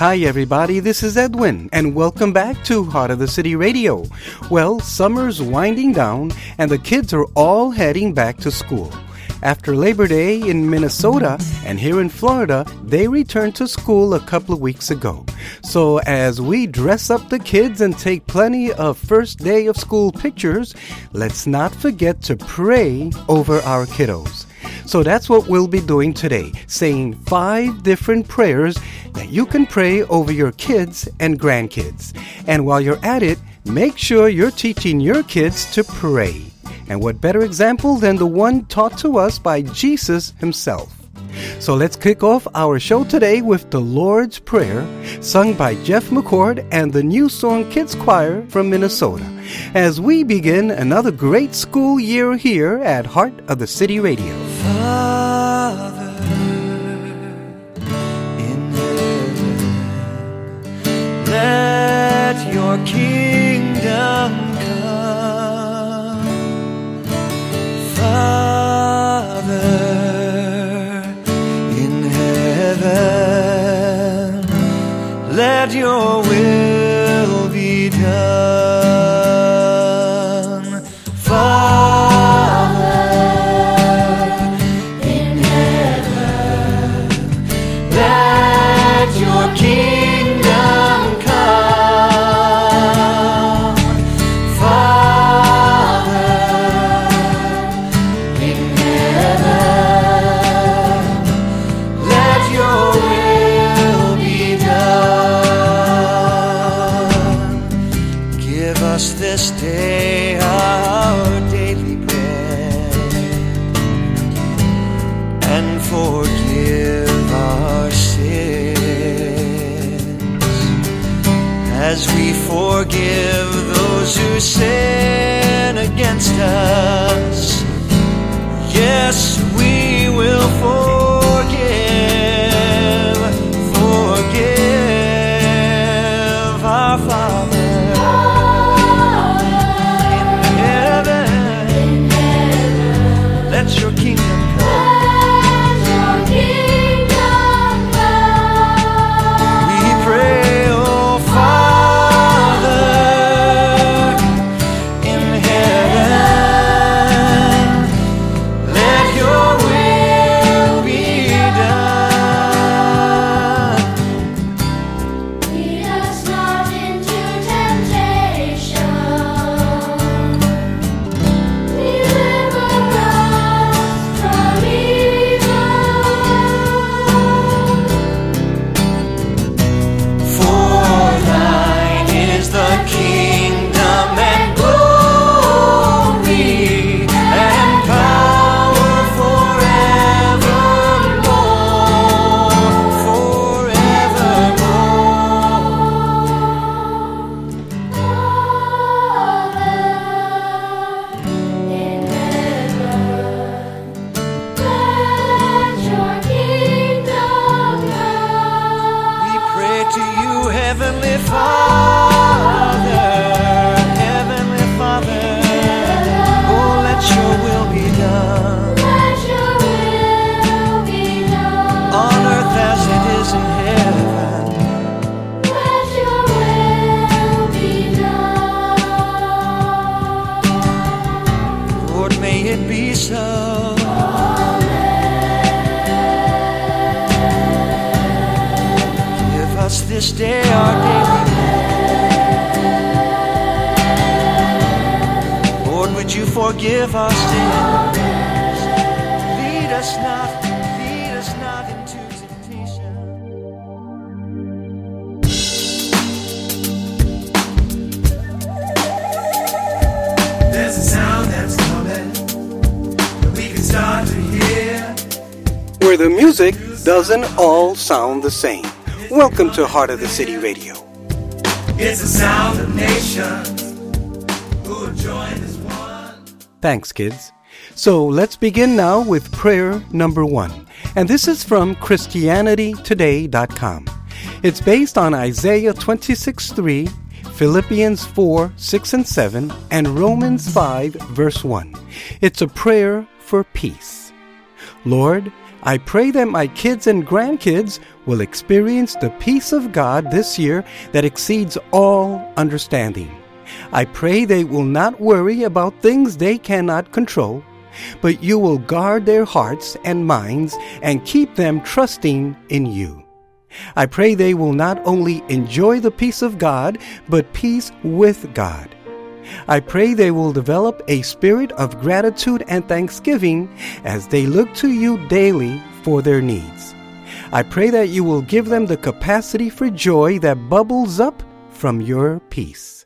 Hi, everybody. This is Edwin, and welcome back to Heart of the City Radio. Well, summer's winding down, and the kids are all heading back to school. After Labor Day in Minnesota and here in Florida, they returned to school a couple of weeks ago. So, as we dress up the kids and take plenty of first day of school pictures, let's not forget to pray over our kiddos. So that's what we'll be doing today, saying five different prayers that you can pray over your kids and grandkids. And while you're at it, make sure you're teaching your kids to pray. And what better example than the one taught to us by Jesus himself? So let's kick off our show today with the Lord's Prayer, sung by Jeff McCord and the New Song Kids Choir from Minnesota, as we begin another great school year here at Heart of the City Radio. Father in heaven, let your kingdom come. Father in heaven, let your will Where the music doesn't all sound the same. Welcome to Heart of the City Radio. It's the sound of nations who have joined as one. Thanks, kids. So let's begin now with prayer number one. And this is from ChristianityToday.com. It's based on Isaiah 26 3, Philippians 4 6 and 7, and Romans 5 verse 1. It's a prayer for peace. Lord, I pray that my kids and grandkids will experience the peace of God this year that exceeds all understanding. I pray they will not worry about things they cannot control, but you will guard their hearts and minds and keep them trusting in you. I pray they will not only enjoy the peace of God, but peace with God. I pray they will develop a spirit of gratitude and thanksgiving as they look to you daily for their needs. I pray that you will give them the capacity for joy that bubbles up from your peace.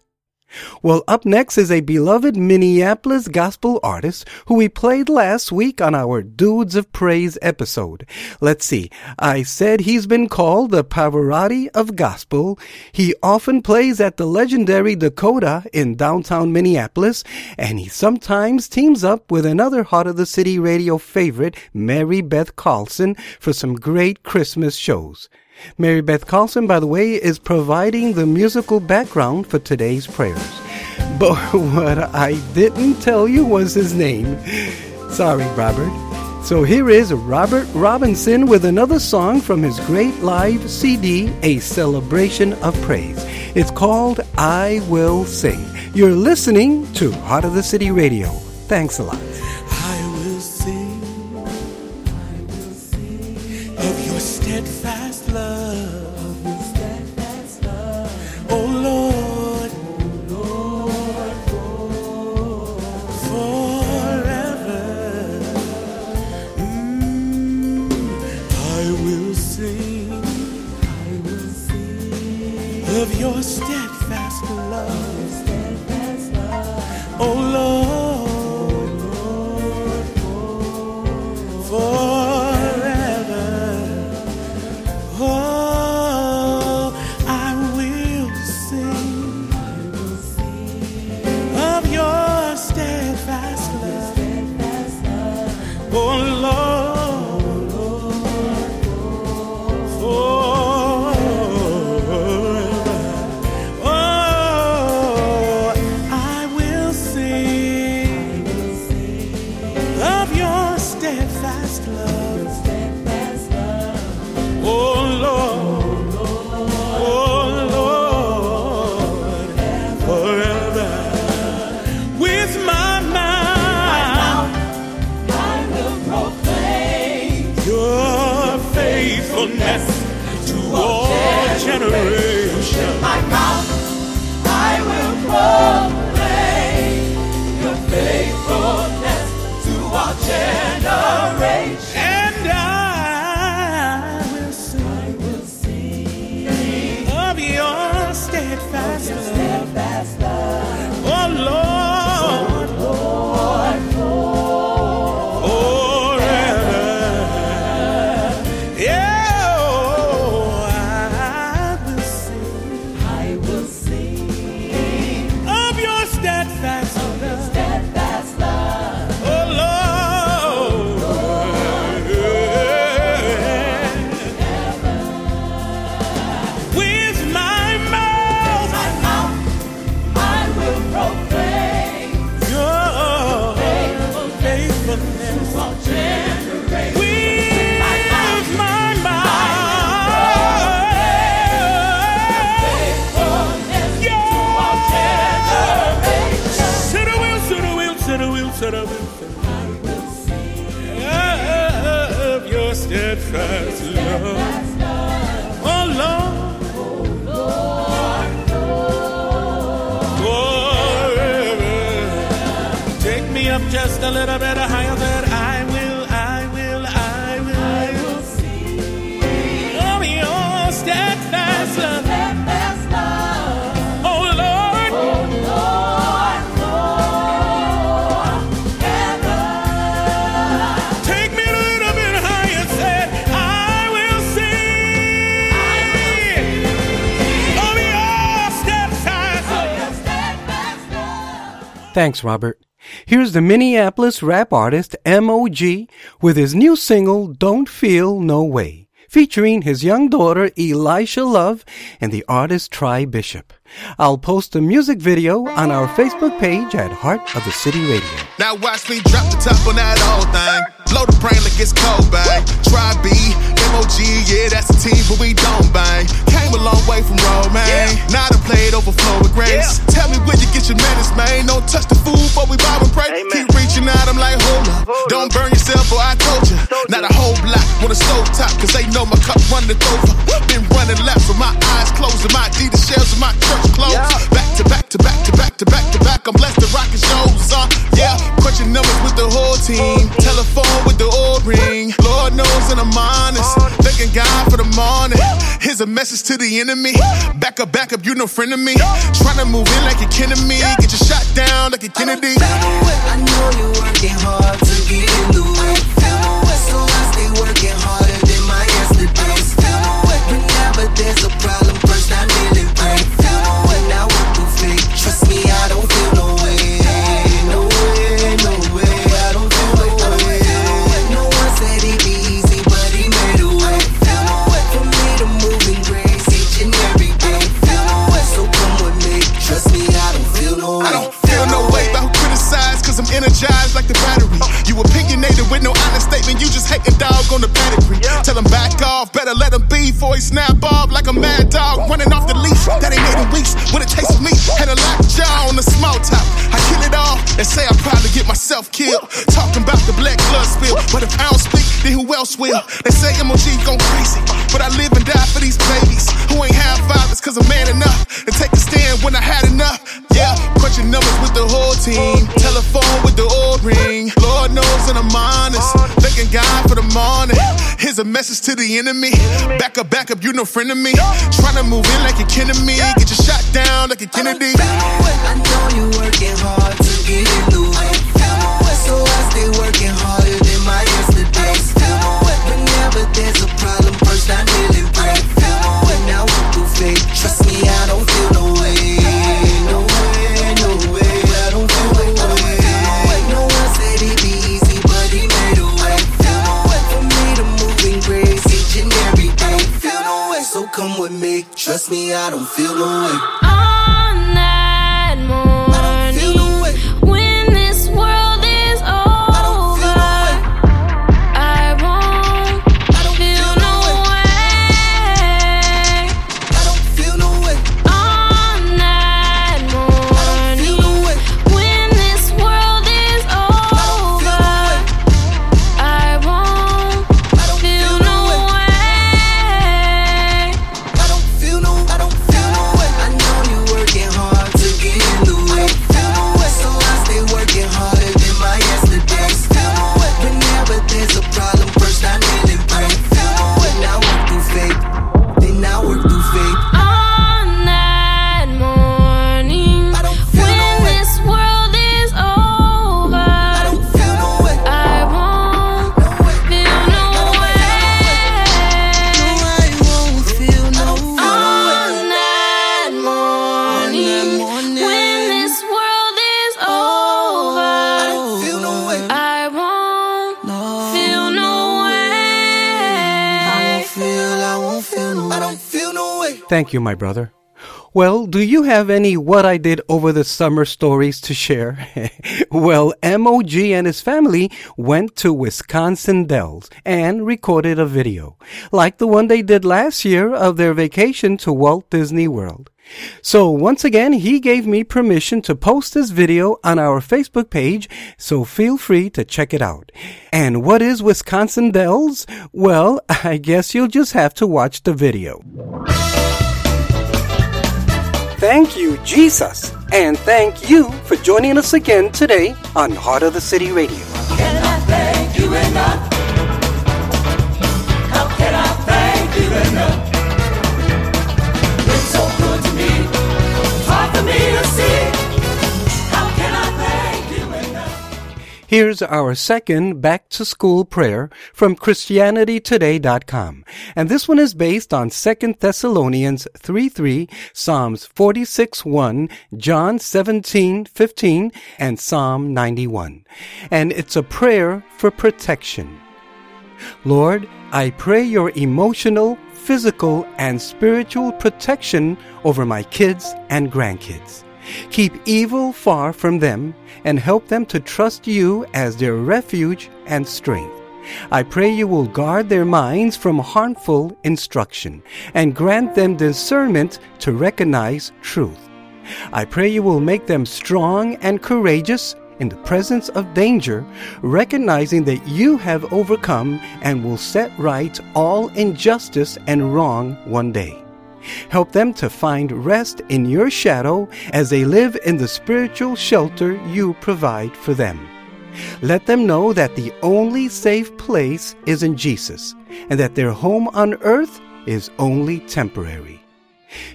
Well, up next is a beloved Minneapolis gospel artist who we played last week on our Dudes of Praise episode. Let's see. I said he's been called the Pavarotti of gospel. He often plays at the legendary Dakota in downtown Minneapolis, and he sometimes teams up with another Heart of the City radio favorite, Mary Beth Carlson, for some great Christmas shows. Mary Beth Carlson, by the way, is providing the musical background for today's prayers. But what I didn't tell you was his name. Sorry, Robert. So here is Robert Robinson with another song from his great live CD, A Celebration of Praise. It's called I Will Sing. You're listening to Heart of the City Radio. Thanks a lot. Thanks, Robert. Here's the Minneapolis rap artist MOG with his new single, Don't Feel No Way, featuring his young daughter Elisha Love and the artist Tri Bishop. I'll post a music video on our Facebook page at Heart of the City Radio. Now watch me drop the top on that old thing. Blow the brain like it's cold, bang. Try B, MOG, yeah, that's a team, but we don't bang. Came a long way from Romaine. Now I play it overflow with grace. Tell me where you get your manners, man. Don't touch the food before we bow and pray. Keep reaching out, I'm like, hold up. Don't burn yourself, or I told you. Not a whole block on a stove top, cause they know my cup running over. Been running left with my eyes closed and my Adidas shells and my church clothes. Back to back to back to back to back to back. I'm blessed to rockin' shows, uh, yeah. Crunching numbers with the whole team. Telephone with the old ring. Lord knows and I'm honest. Thanking God for the morning. Here's a message to the enemy. Back up, back up, you no friend of me. Trying to move in like you're kidding me. Get your shot down like a Kennedy. I know you working hard to get in the way. So I stay working harder than my yesterdays. Whenever there's a problem, first I kneel statement, you just hate a dog on the pedigree. Tell him back off, better let him be before he snap off like a mad dog running off the leash. That ain't made in weeks with it taste me. Had a lockjaw on the small top. I kill it all and say I'll probably get myself killed. Talking about the black blood spill, but if I don't speak, then who else will? They say MOG gone crazy, but I live and die for these babies who ain't have fathers cause I'm man enough and take a stand when I had enough. Yeah, crunching numbers with the whole team. Telephone with the old Here's a message to the enemy. Back up, back up, you no friend of me. Trying to move in like you're kidding me. Get your shot down like a Kennedy. I know you working hard to get the way. So I stay working harder than my yesterdays. Whenever there's a problem, trust me, I don't feel no way. Oh. Thank you, my brother. Well, do you have any what I did over the summer stories to share? well, MOG and his family went to Wisconsin Dells and recorded a video, like the one they did last year of their vacation to Walt Disney World. So once again, he gave me permission to post this video on our Facebook page, so feel free to check it out. And what is Wisconsin Dells? Well, I guess you'll just have to watch the video. Thank you, Jesus. And thank you for joining us again today on Heart of the City Radio. Can I thank you enough? How can I thank you enough? Here's our second back to school prayer from ChristianityToday.com. And this one is based on 2 Thessalonians 3 3, Psalms 46 1, John 17 15, and Psalm 91. And it's a prayer for protection. Lord, I pray your emotional, physical, and spiritual protection over my kids and grandkids. Keep evil far from them and help them to trust you as their refuge and strength. I pray you will guard their minds from harmful instruction and grant them discernment to recognize truth. I pray you will make them strong and courageous in the presence of danger, recognizing that you have overcome and will set right all injustice and wrong one day. Help them to find rest in your shadow as they live in the spiritual shelter you provide for them. Let them know that the only safe place is in Jesus and that their home on earth is only temporary.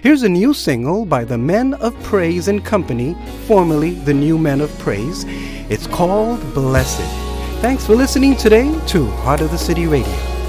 Here's a new single by the Men of Praise and Company, formerly the New Men of Praise. It's called Blessed. Thanks for listening today to Heart of the City Radio.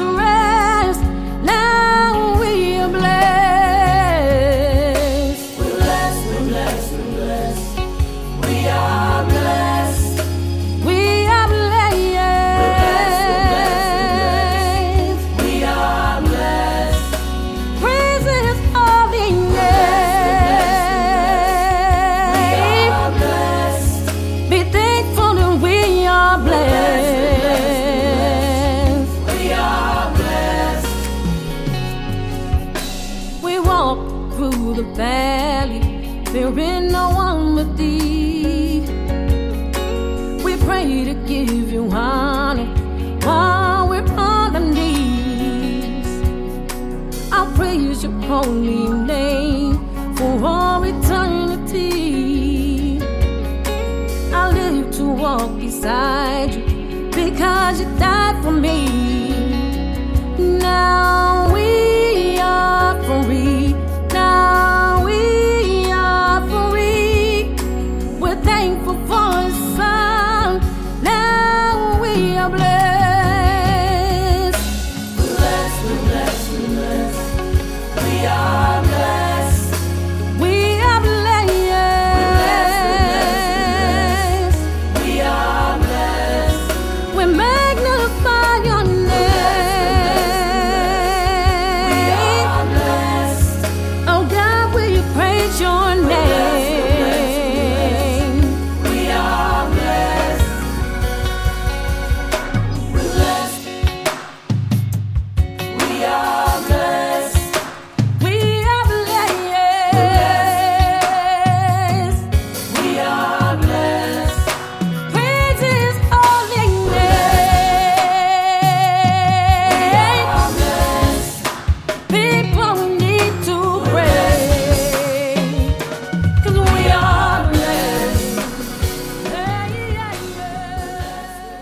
Son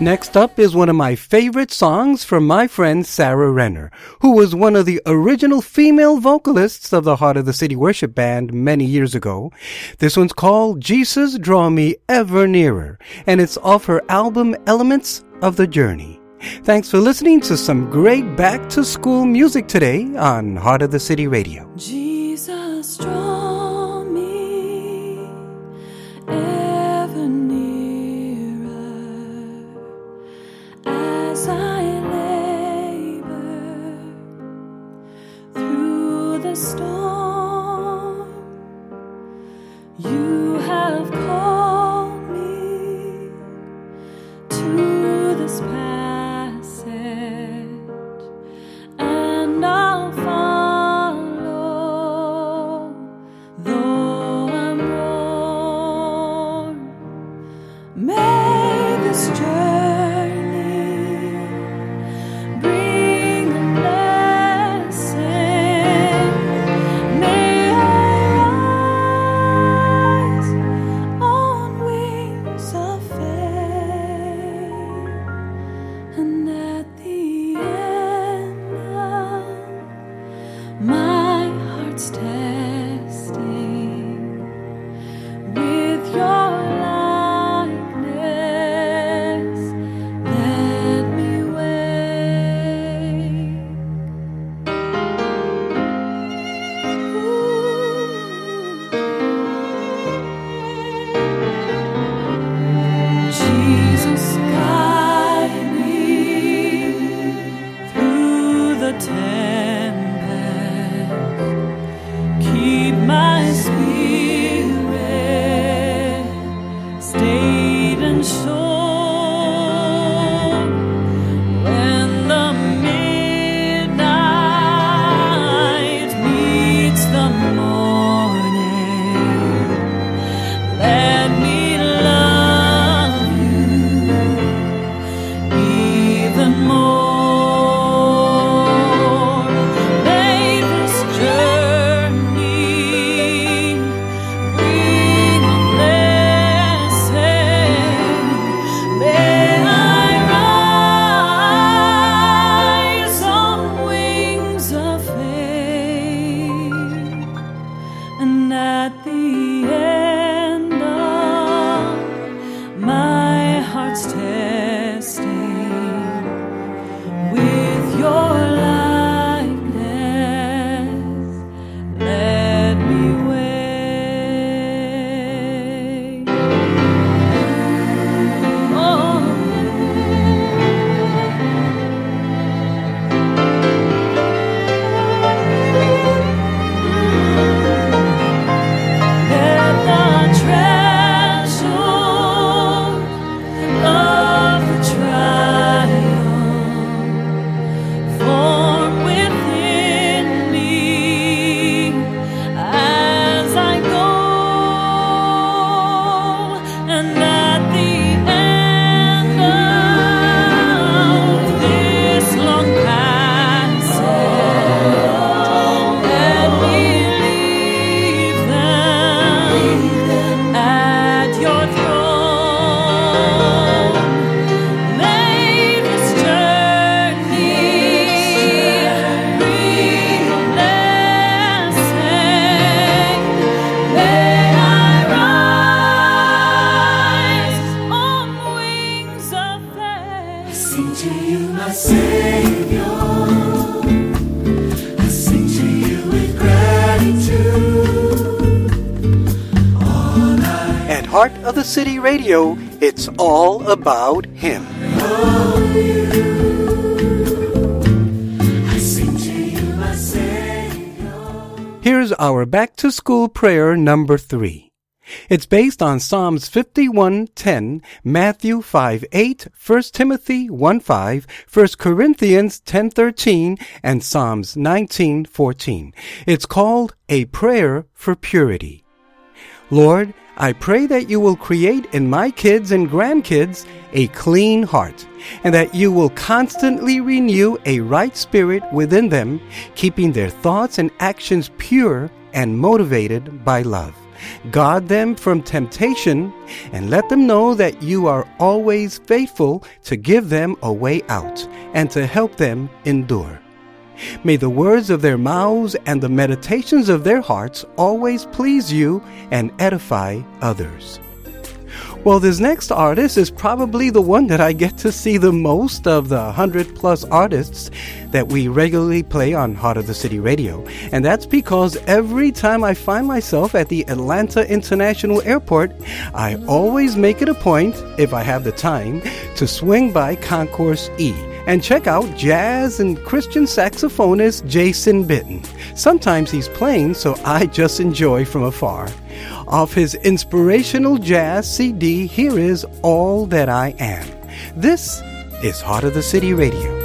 Next up is one of my favorite songs from my friend Sarah Renner, who was one of the original female vocalists of the Heart of the City Worship Band many years ago. This one's called Jesus Draw Me Ever Nearer, and it's off her album Elements of the Journey. Thanks for listening to some great back to school music today on Heart of the City Radio. Jesus, draw storm. To school prayer number three. It's based on Psalms 51:10, Matthew 5:8, 1 Timothy 1:5, 1 Corinthians 10:13, and Psalms 19:14. It's called A Prayer for Purity. Lord, I pray that you will create in my kids and grandkids a clean heart, and that you will constantly renew a right spirit within them, keeping their thoughts and actions pure and motivated by love. Guard them from temptation, and let them know that you are always faithful to give them a way out and to help them endure. May the words of their mouths and the meditations of their hearts always please you and edify others. Well, this next artist is probably the one that I get to see the most of the 100 plus artists that we regularly play on Heart of the City Radio. And that's because every time I find myself at the Atlanta International Airport, I always make it a point, if I have the time, to swing by Concourse E And check out jazz and Christian saxophonist Jason Bitten. Sometimes he's playing, so I just enjoy from afar. Off his inspirational jazz CD, here is All That I Am. This is Heart of the City Radio.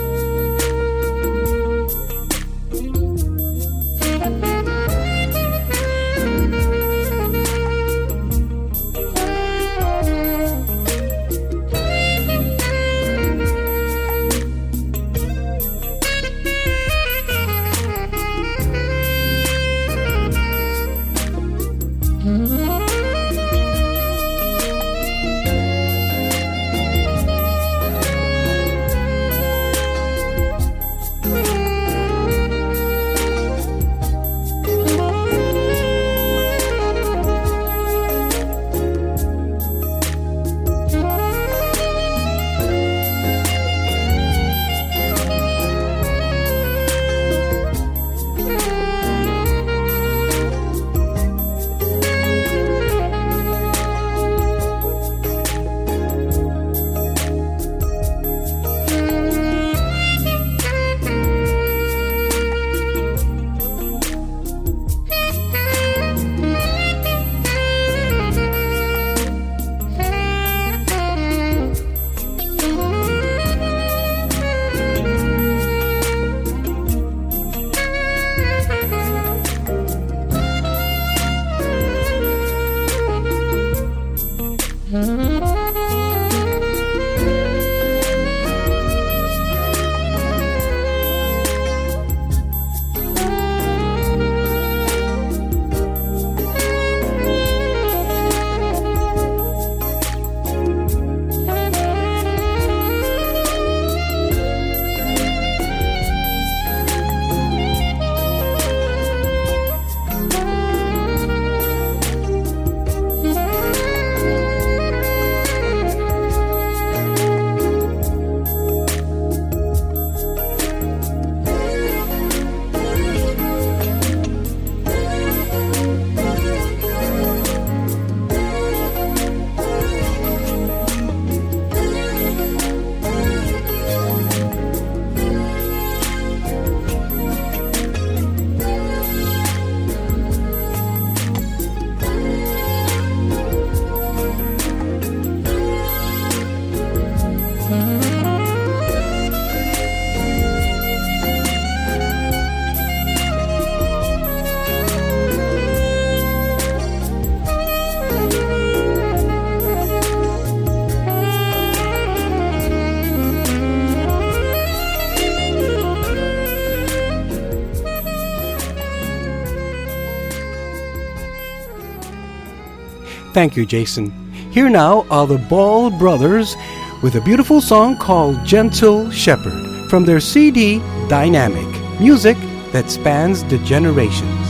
Thank you, Jason. Here now are the Ball Brothers with a beautiful song called Gentle Shepherd from their CD Dynamic Music that spans the generations.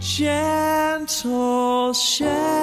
Gentle Shepherd,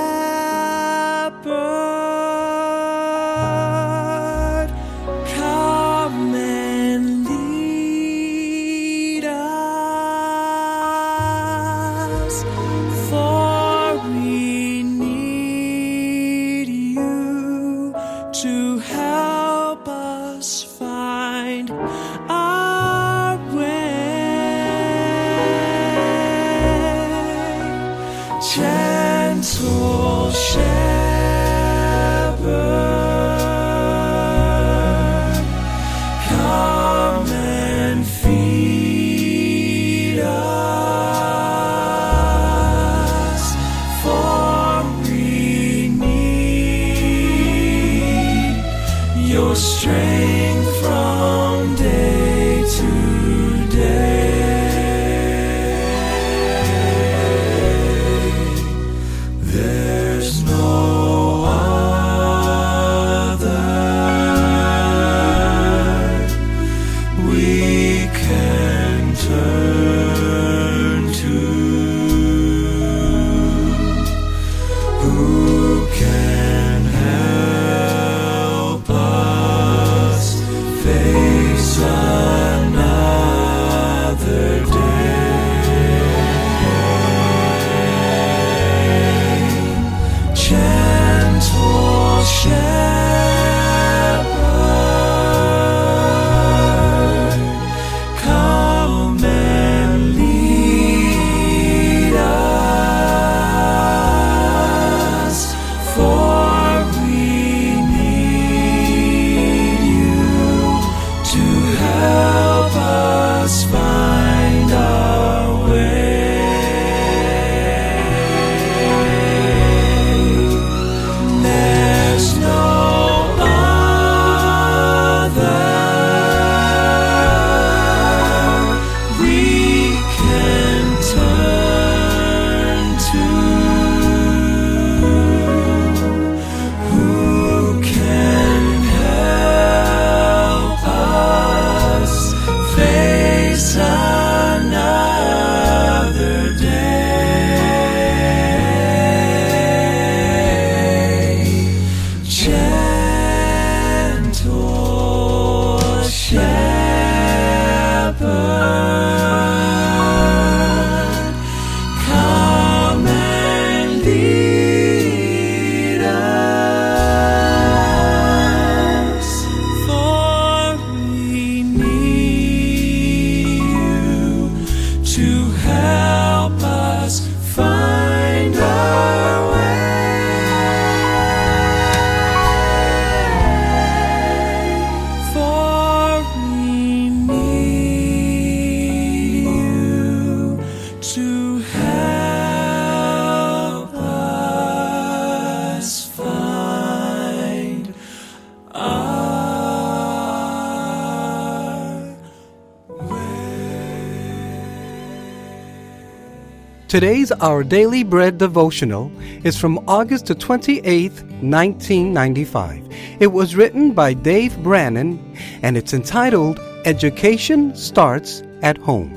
Today's Our Daily Bread devotional is from August the 28th, 1995. It was written by Dave Branon and it's entitled Education Starts at Home.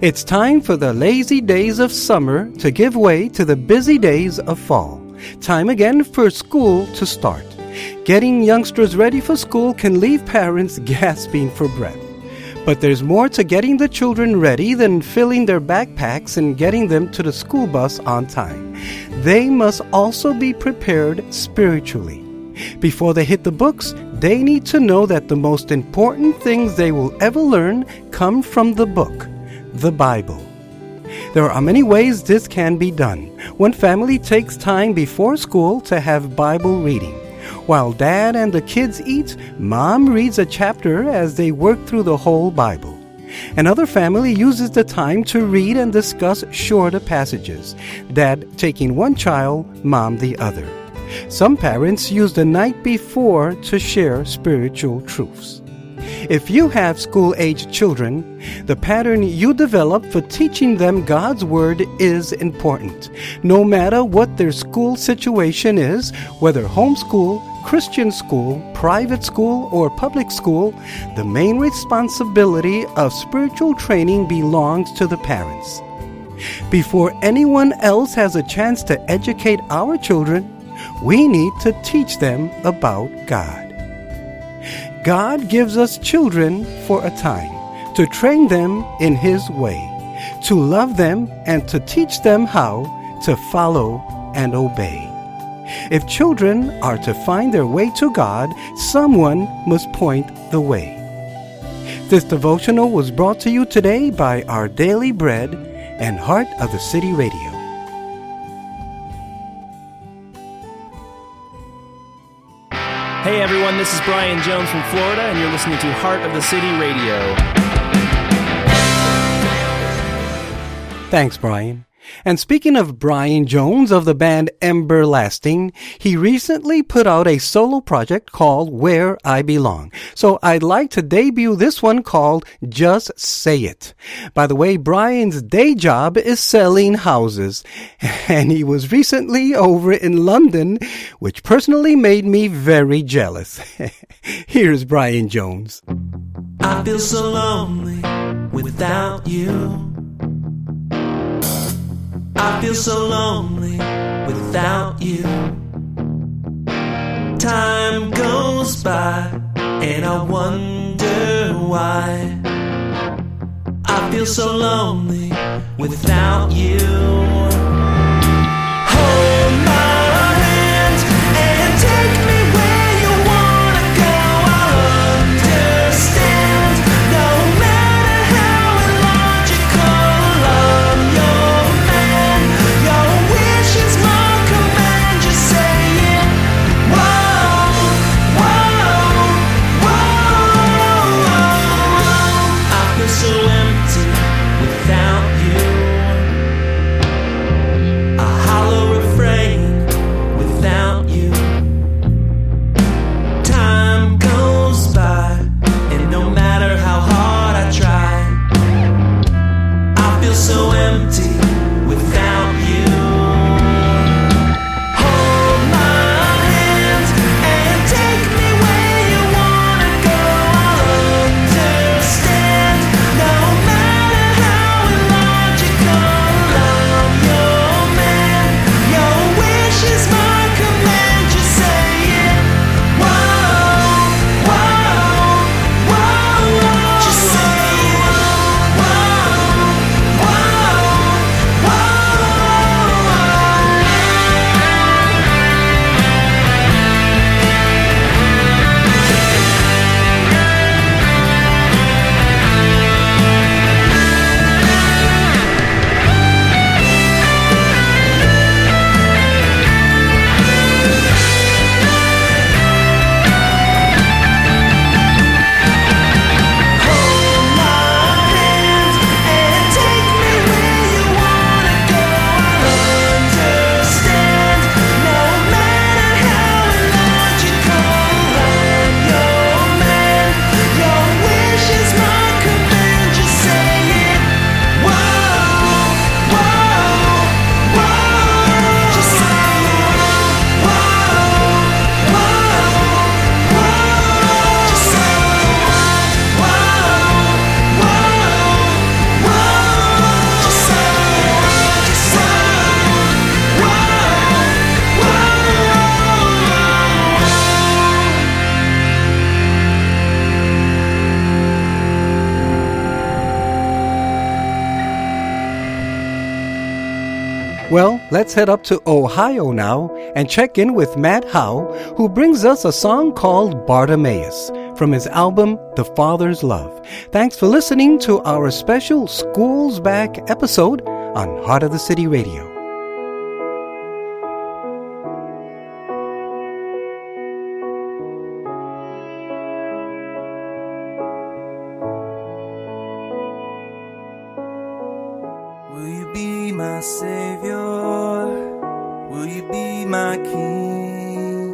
It's time for the lazy days of summer to give way to the busy days of fall. Time again for school to start. Getting youngsters ready for school can leave parents gasping for breath. But there's more to getting the children ready than filling their backpacks and getting them to the school bus on time. They must also be prepared spiritually. Before they hit the books, they need to know that the most important things they will ever learn come from the book, the Bible. There are many ways this can be done. One family takes time before school to have Bible reading. While dad and the kids eat, mom reads a chapter as they work through the whole Bible. Another family uses the time to read and discuss shorter passages, dad taking one child, mom the other. Some parents use the night before to share spiritual truths. If you have school age children, the pattern you develop for teaching them God's Word is important. No matter what their school situation is, whether homeschool, Christian school, private school, or public school, the main responsibility of spiritual training belongs to the parents. Before anyone else has a chance to educate our children, we need to teach them about God. God gives us children for a time to train them in His way, to love them, and to teach them how to follow and obey. If children are to find their way to God, someone must point the way. This devotional was brought to you today by Our Daily Bread and Heart of the City Radio. Hey everyone, this is Brian Jones from Florida, and you're listening to Heart of the City Radio. Thanks, Brian. And speaking of Brian Jones of the band Emberlasting, he recently put out a solo project called Where I Belong. So I'd like to debut this one called Just Say It. By the way, Brian's day job is selling houses, and he was recently over in London, which personally made me very jealous. Here's Brian Jones. I feel so lonely without you. I feel so lonely without you. Time goes by and I wonder why. I feel so lonely without you. Hold let's head up to Ohio now and check in with Matt Howe, who brings us a song called Bartimaeus from his album The Father's Love. Thanks for listening to our special Schools Back episode on Heart of the City Radio. Will you be my savior? My king?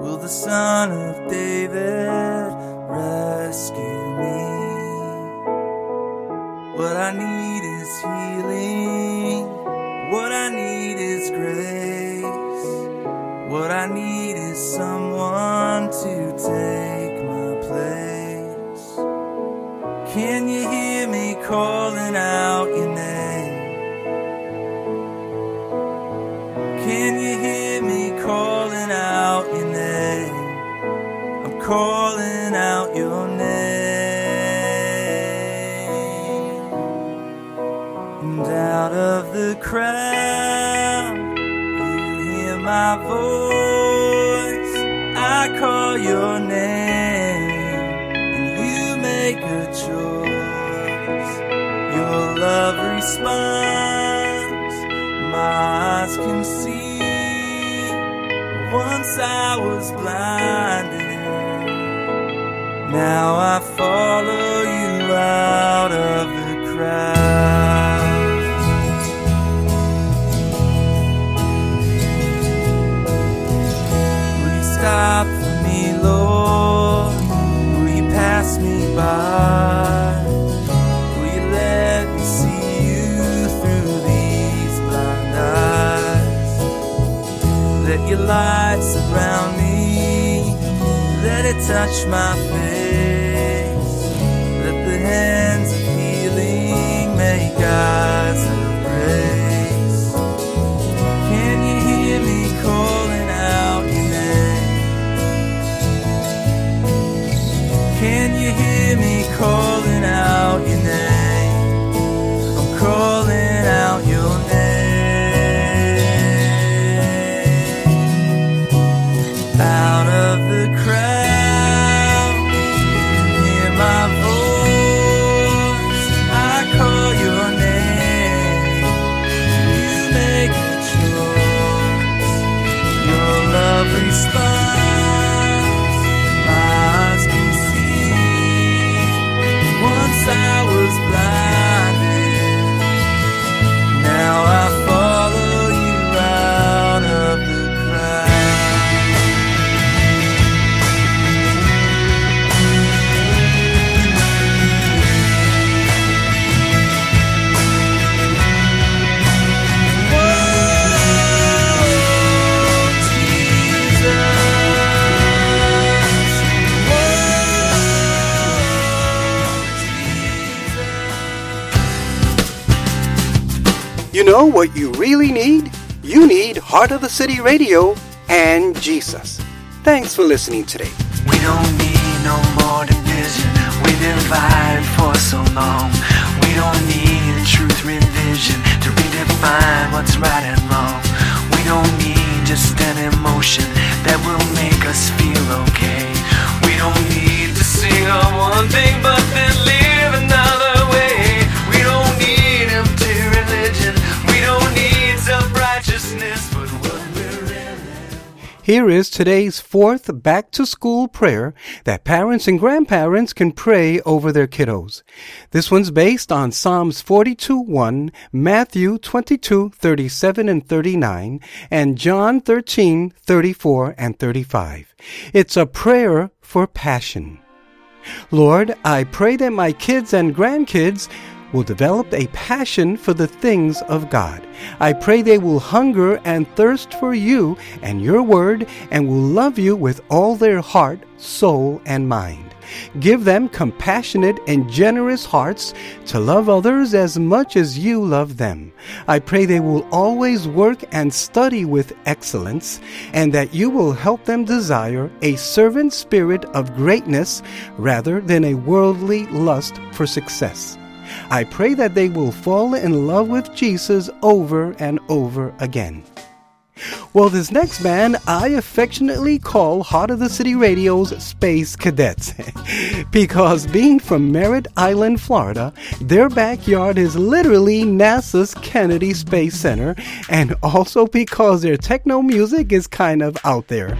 Will the son of David rescue me? What I need is healing. What I need is grace. What I need is someone to take my place. Can you hear me calling out your name? Calling out your name. And out of the crowd, you hear my voice. I call your name, and you make a choice. Your love responds, my eyes can see. Once I was blinded, now I follow you out of the crowd. Will you stop for me, Lord? Will you pass me by? Will you let me see you through these blind eyes? Let your light surround me. Let it touch my face. Eyes of grace. Can you hear me calling out your name? Can you hear me calling out your name? You know what you really need? You need Heart of the City Radio and Jesus. Thanks for listening today. We don't need no more division. We divided for so long. We don't need a truth revision to redefine what's right and wrong. We don't need just an emotion that will make us feel okay. We don't need to sing on one thing but then live Here is today's fourth back to school prayer that parents and grandparents can pray over their kiddos. This one's based on Psalms 42 1, Matthew 22 37 and 39, and John 13 34 and 35. It's a prayer for passion. Lord, I pray that my kids and grandkids will develop a passion for the things of God. I pray they will hunger and thirst for you and your word and will love you with all their heart, soul, and mind. Give them compassionate and generous hearts to love others as much as you love them. I pray they will always work and study with excellence, and that you will help them desire a servant spirit of greatness rather than a worldly lust for success. I pray that they will fall in love with Jesus over and over again. Well, this next band I affectionately call Heart of the City Radio's Space Cadets. because being from Merritt Island, Florida, their backyard is literally NASA's Kennedy Space Center, and also because their techno music is kind of out there.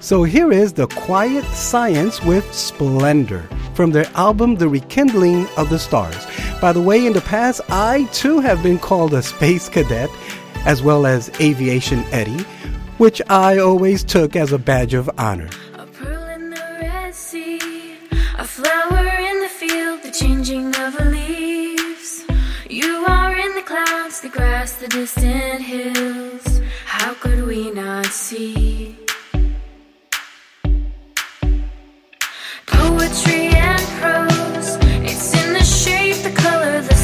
So here is The Quiet Science with Splendor from their album The Rekindling of the Stars. By the way, in the past, I too have been called a space cadet as well as Aviation Eddie, which I always took as a badge of honor. A pearl in the Red Sea, a flower in the field, the changing of the leaves. You are in the clouds, the grass, the distant hills. How could we not see? Poetry and prose, it's in the shape, the color, the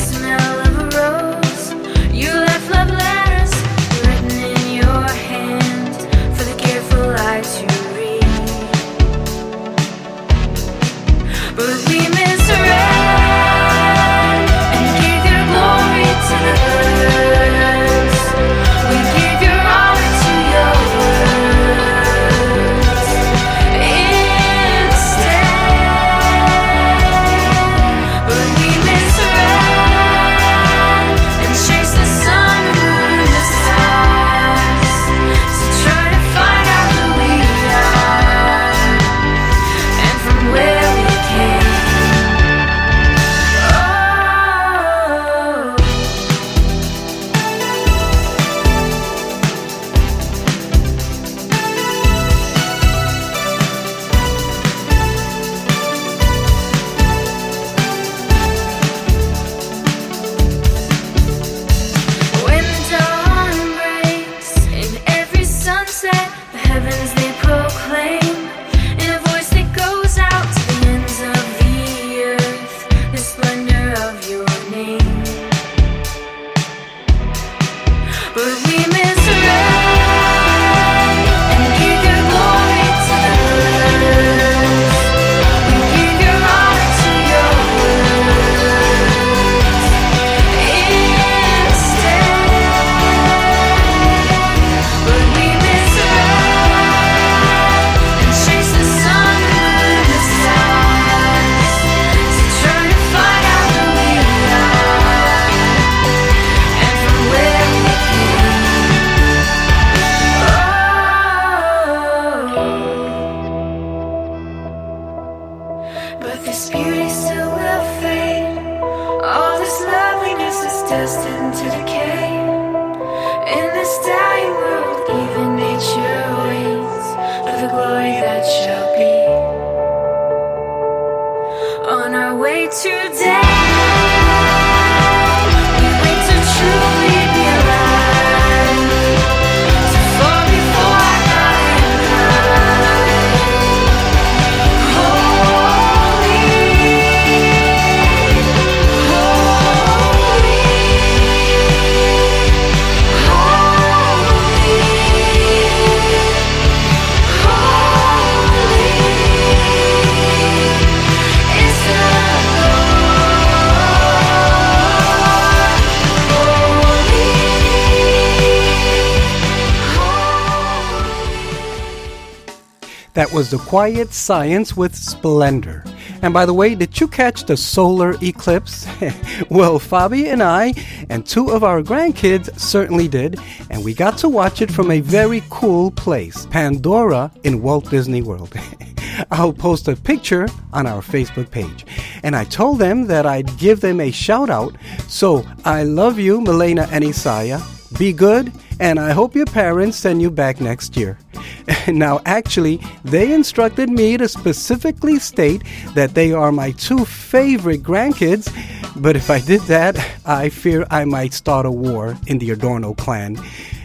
That was The Quiet Science with Splendor. And by the way, did you catch the solar eclipse? well, Fabi and I and two of our grandkids certainly did, and we got to watch it from a very cool place, Pandora in Walt Disney World. I'll post a picture on our Facebook page. And I told them that I'd give them a shout out. So I love you, Milena and Isaiah. Be good, and I hope your parents send you back next year. now, actually, they instructed me to specifically state that they are my two favorite grandkids, but if I did that, I fear I might start a war in the Adorno clan.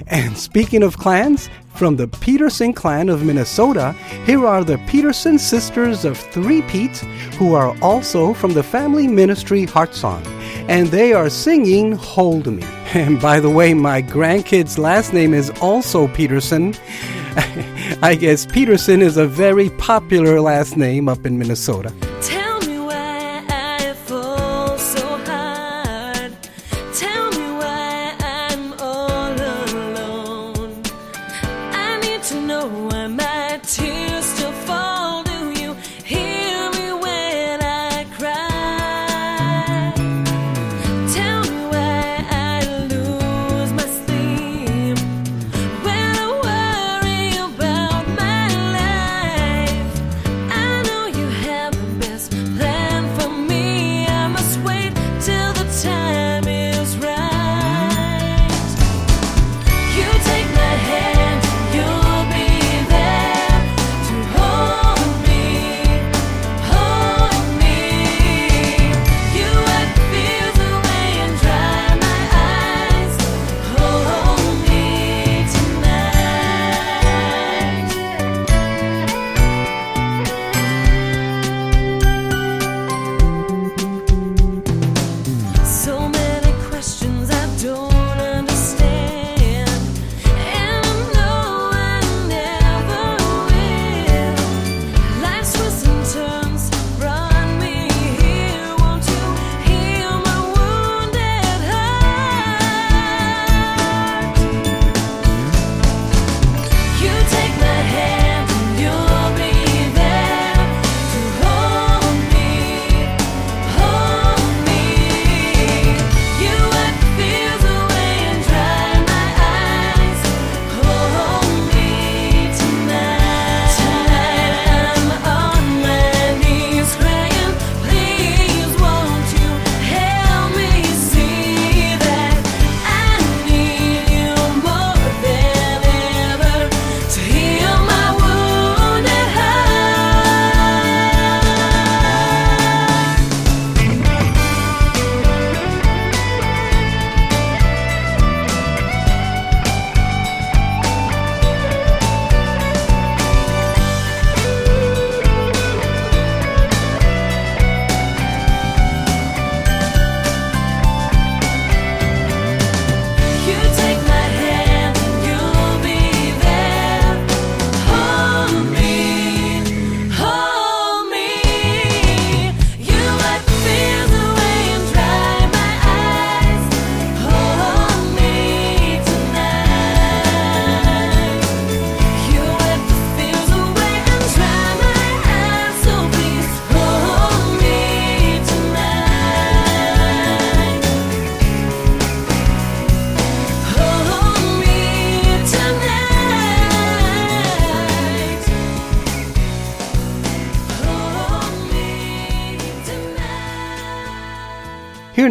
And speaking of clans, from the Peterson clan of Minnesota, here are the Peterson sisters of Three Pete, who are also from the family ministry Heart Song. And they are singing Hold Me. And by the way, my grandkid's last name is also Peterson. I guess Peterson is a very popular last name up in Minnesota.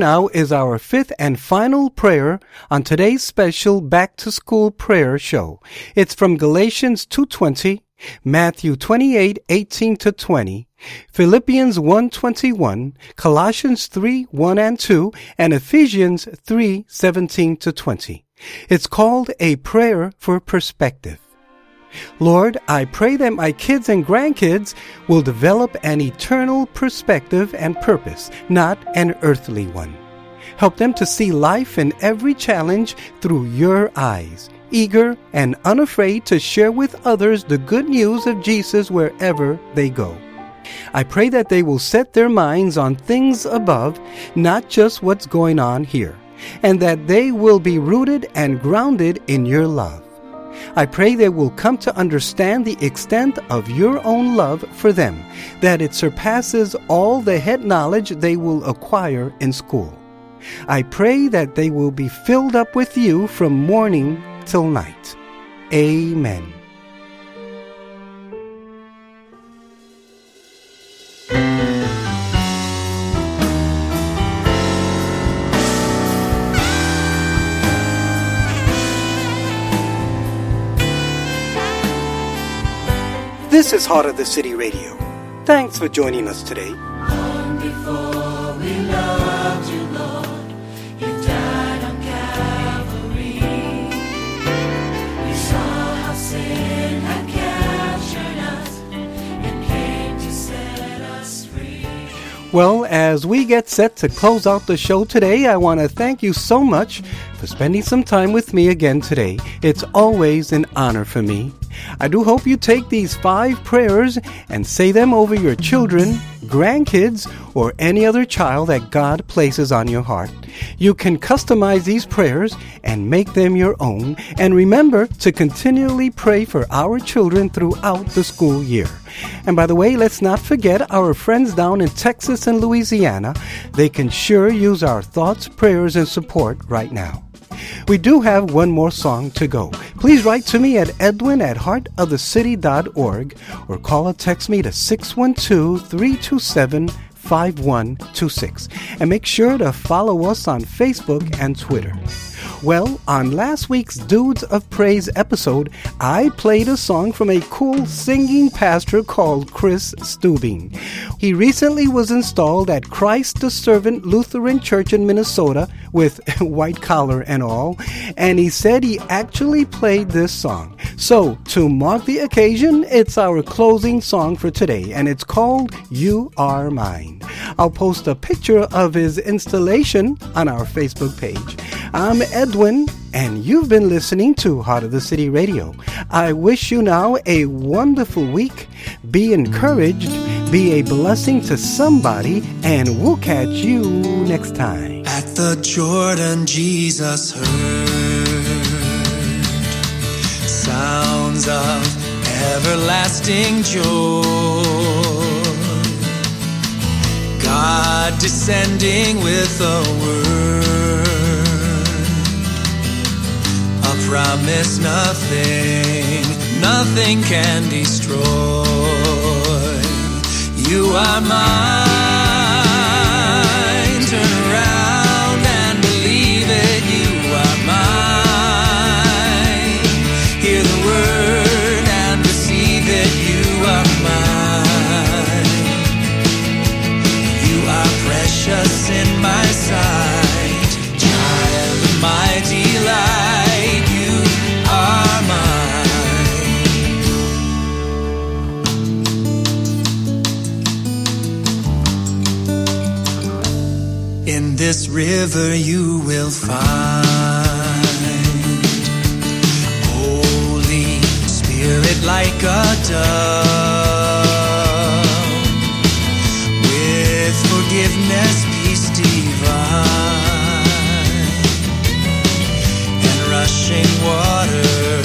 Now is our fifth and final prayer on today's special back to school prayer show. It's from Galatians 2:20, Matthew 28:18 to 20, Philippians 1:21, Colossians 3:1 and 2, and Ephesians 3:17 to 20. It's called a prayer for perspective. Lord, I pray that my kids and grandkids will develop an eternal perspective and purpose, not an earthly one. Help them to see life and every challenge through your eyes, eager and unafraid to share with others the good news of Jesus wherever they go. I pray that they will set their minds on things above, not just what's going on here, and that they will be rooted and grounded in your love. I pray they will come to understand the extent of your own love for them, that it surpasses all the head knowledge they will acquire in school. I pray that they will be filled up with you from morning till night. Amen. This is Heart of the City Radio. Thanks for joining us today. Long before we loved you, Lord, you died on Calvary. You saw how sin had captured us and came to set us free. Well, as we get set to close out the show today, I want to thank you so much for spending some time with me again today. It's always an honor for me. I do hope you take these five prayers and say them over your children, grandkids, or any other child that God places on your heart. You can customize these prayers and make them your own. And remember to continually pray for our children throughout the school year. And by the way, let's not forget our friends down in Texas and Louisiana. They can sure use our thoughts, prayers, and support right now. We do have one more song to go. Please write to me at edwin at heartofthecity.org or call or text me to 612 327 5126. And make sure to follow us on Facebook and Twitter. Well, on last week's Dudes of Praise episode, I played a song from a cool singing pastor called Chris Stubing. He recently was installed at Christ the Servant Lutheran Church in Minnesota with white collar and all, and he said he actually played this song. So, to mark the occasion, it's our closing song for today, and it's called You Are Mine. I'll post a picture of his installation on our Facebook page. I'm Edwin, and you've been listening to Heart of the City Radio. I wish you now a wonderful week. Be encouraged, be a blessing to somebody, and we'll catch you next time. At the Jordan, Jesus heard sounds of everlasting joy. God descending with a word, a promise nothing, nothing can destroy. You are mine. This river you will find. Holy Spirit like a dove with forgiveness, peace divine, and rushing water,